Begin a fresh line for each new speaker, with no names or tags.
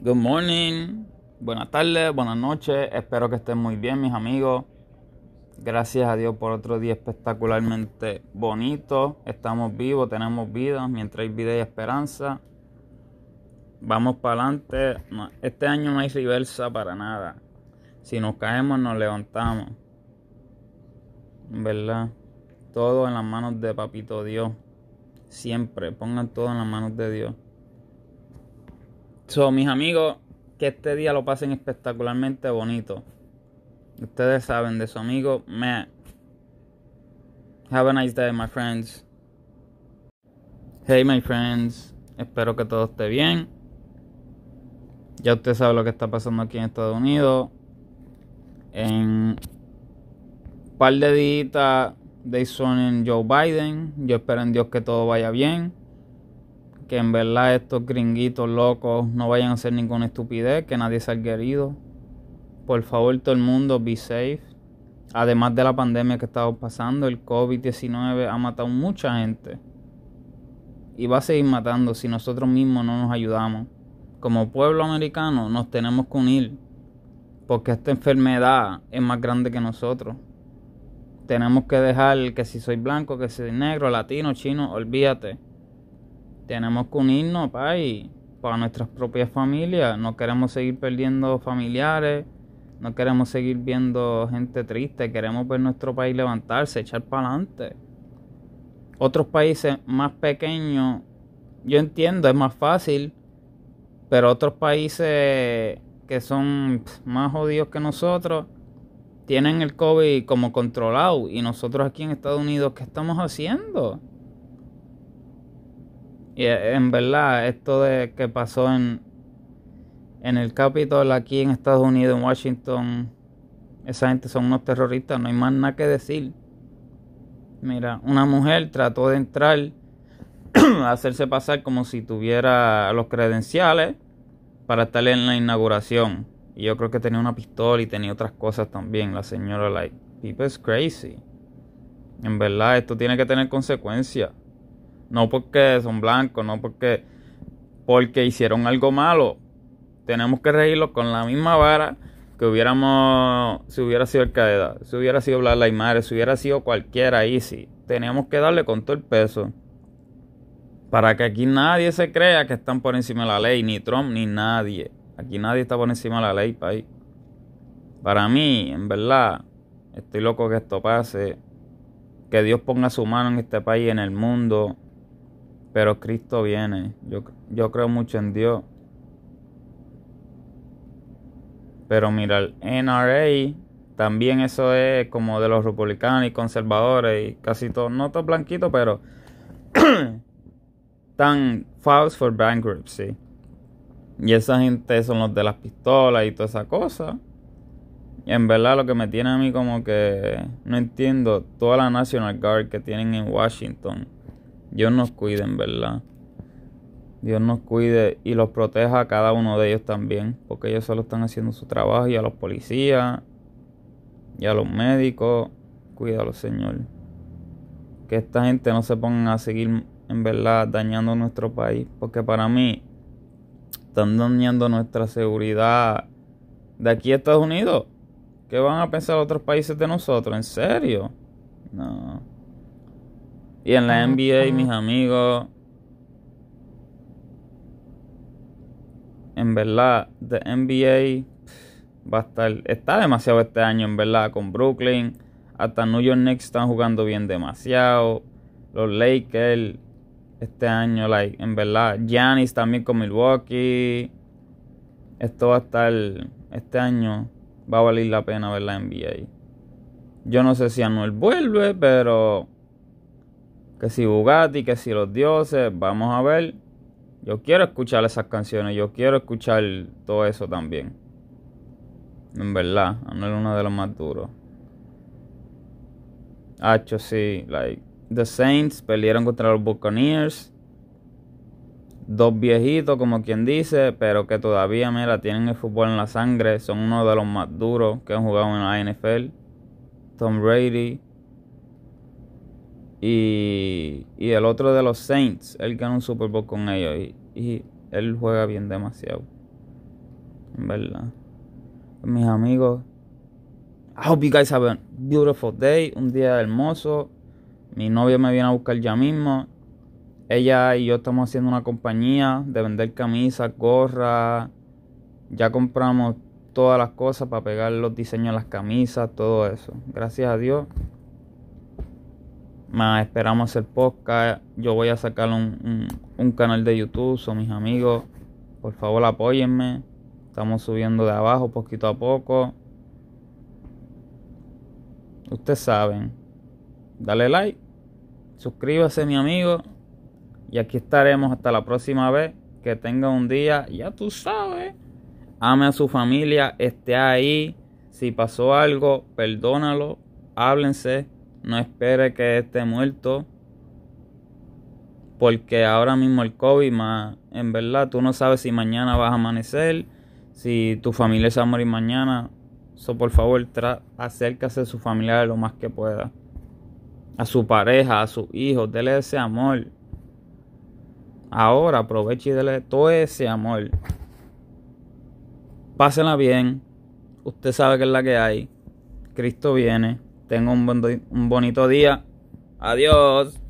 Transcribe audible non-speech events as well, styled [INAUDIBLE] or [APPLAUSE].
Good morning, buenas tardes, buenas noches. Espero que estén muy bien, mis amigos. Gracias a Dios por otro día espectacularmente bonito. Estamos vivos, tenemos vida. Mientras hay vida y esperanza, vamos para adelante. Este año no hay reversa para nada. Si nos caemos, nos levantamos. ¿Verdad? Todo en las manos de Papito Dios. Siempre pongan todo en las manos de Dios. So, mis amigos, que este día lo pasen espectacularmente bonito. Ustedes saben de su amigo Matt. Have a nice day, my friends. Hey, my friends. Espero que todo esté bien. Ya usted sabe lo que está pasando aquí en Estados Unidos. En un par de días de en Joe Biden. Yo espero en Dios que todo vaya bien que en verdad estos gringuitos locos no vayan a hacer ninguna estupidez, que nadie salga herido. Por favor, todo el mundo, be safe. Además de la pandemia que estamos pasando, el COVID-19 ha matado mucha gente. Y va a seguir matando si nosotros mismos no nos ayudamos. Como pueblo americano nos tenemos que unir. Porque esta enfermedad es más grande que nosotros. Tenemos que dejar que si soy blanco, que si soy negro, latino, chino, olvídate tenemos que unirnos, y para nuestras propias familias. No queremos seguir perdiendo familiares, no queremos seguir viendo gente triste, queremos ver nuestro país levantarse, echar para adelante. Otros países más pequeños, yo entiendo, es más fácil, pero otros países que son más jodidos que nosotros tienen el COVID como controlado y nosotros aquí en Estados Unidos, ¿qué estamos haciendo? Y eh, en verdad, esto de que pasó en, en el Capitol aquí en Estados Unidos, en Washington, esa gente son unos terroristas, no hay más nada que decir. Mira, una mujer trató de entrar a [CLEARS THROAT] hacerse pasar como si tuviera los credenciales para estar en la inauguración. Y yo creo que tenía una pistola y tenía otras cosas también. La señora, like, people is crazy. En verdad, esto tiene que tener consecuencias. No porque son blancos, no porque, porque hicieron algo malo. Tenemos que reírlos con la misma vara que hubiéramos, si hubiera sido el Qaeda, si hubiera sido Lives Matter, si hubiera sido cualquiera ahí, sí. Teníamos que darle con todo el peso. Para que aquí nadie se crea que están por encima de la ley, ni Trump ni nadie. Aquí nadie está por encima de la ley, país. Para mí, en verdad, estoy loco que esto pase. Que Dios ponga su mano en este país, en el mundo pero Cristo viene. Yo, yo creo mucho en Dios. Pero mira, el NRA también eso es como de los republicanos y conservadores y casi todos, no todos blanquitos, pero [CLEARS THROAT] tan false for bankruptcy. Y esa gente son los de las pistolas y toda esa cosa. Y en verdad lo que me tiene a mí como que no entiendo toda la National Guard que tienen en Washington Dios nos cuide, en verdad. Dios nos cuide y los proteja a cada uno de ellos también, porque ellos solo están haciendo su trabajo y a los policías y a los médicos, cuídalo, Señor. Que esta gente no se ponga a seguir en verdad dañando nuestro país, porque para mí están dañando nuestra seguridad de aquí a Estados Unidos. ¿Qué van a pensar otros países de nosotros? ¿En serio? No. Y en la NBA, mis amigos, en verdad, de NBA va a estar, está demasiado este año, en verdad, con Brooklyn. Hasta New York Knicks están jugando bien demasiado. Los Lakers este año, like, en verdad, Giannis también con Milwaukee. Esto va a estar, este año va a valer la pena ver la NBA. Yo no sé si Anuel vuelve, pero que si Bugatti, que si los dioses, vamos a ver. Yo quiero escuchar esas canciones, yo quiero escuchar todo eso también. En verdad, no es uno de los más duros. Hacho, sí, like, The Saints perdieron contra los Buccaneers. Dos viejitos, como quien dice, pero que todavía, mira, tienen el fútbol en la sangre. Son uno de los más duros que han jugado en la NFL. Tom Brady, y, y el otro de los Saints, él ganó un Super Bowl con ellos y, y él juega bien demasiado. En verdad. Mis amigos. I hope you guys have a beautiful day. Un día hermoso. Mi novio me viene a buscar ya mismo. Ella y yo estamos haciendo una compañía de vender camisas, gorras. Ya compramos todas las cosas para pegar los diseños a las camisas, todo eso. Gracias a Dios. Más esperamos hacer podcast. Yo voy a sacar un, un, canal de YouTube. Son mis amigos. Por favor, apóyenme. Estamos subiendo de abajo poquito a poco. Ustedes saben. Dale like. Suscríbase, mi amigo. Y aquí estaremos hasta la próxima vez. Que tenga un día, ya tú sabes. Ame a su familia, esté ahí. Si pasó algo, perdónalo. Háblense. No espere que esté muerto. Porque ahora mismo el COVID, más, en verdad, tú no sabes si mañana vas a amanecer. Si tu familia se va a morir mañana. So, por favor, acércase a su familia lo más que pueda a su pareja, a sus hijos, dele ese amor. Ahora aproveche y dele todo ese amor. Pásenla bien. Usted sabe que es la que hay. Cristo viene. Tenga un, un bonito día. Adiós.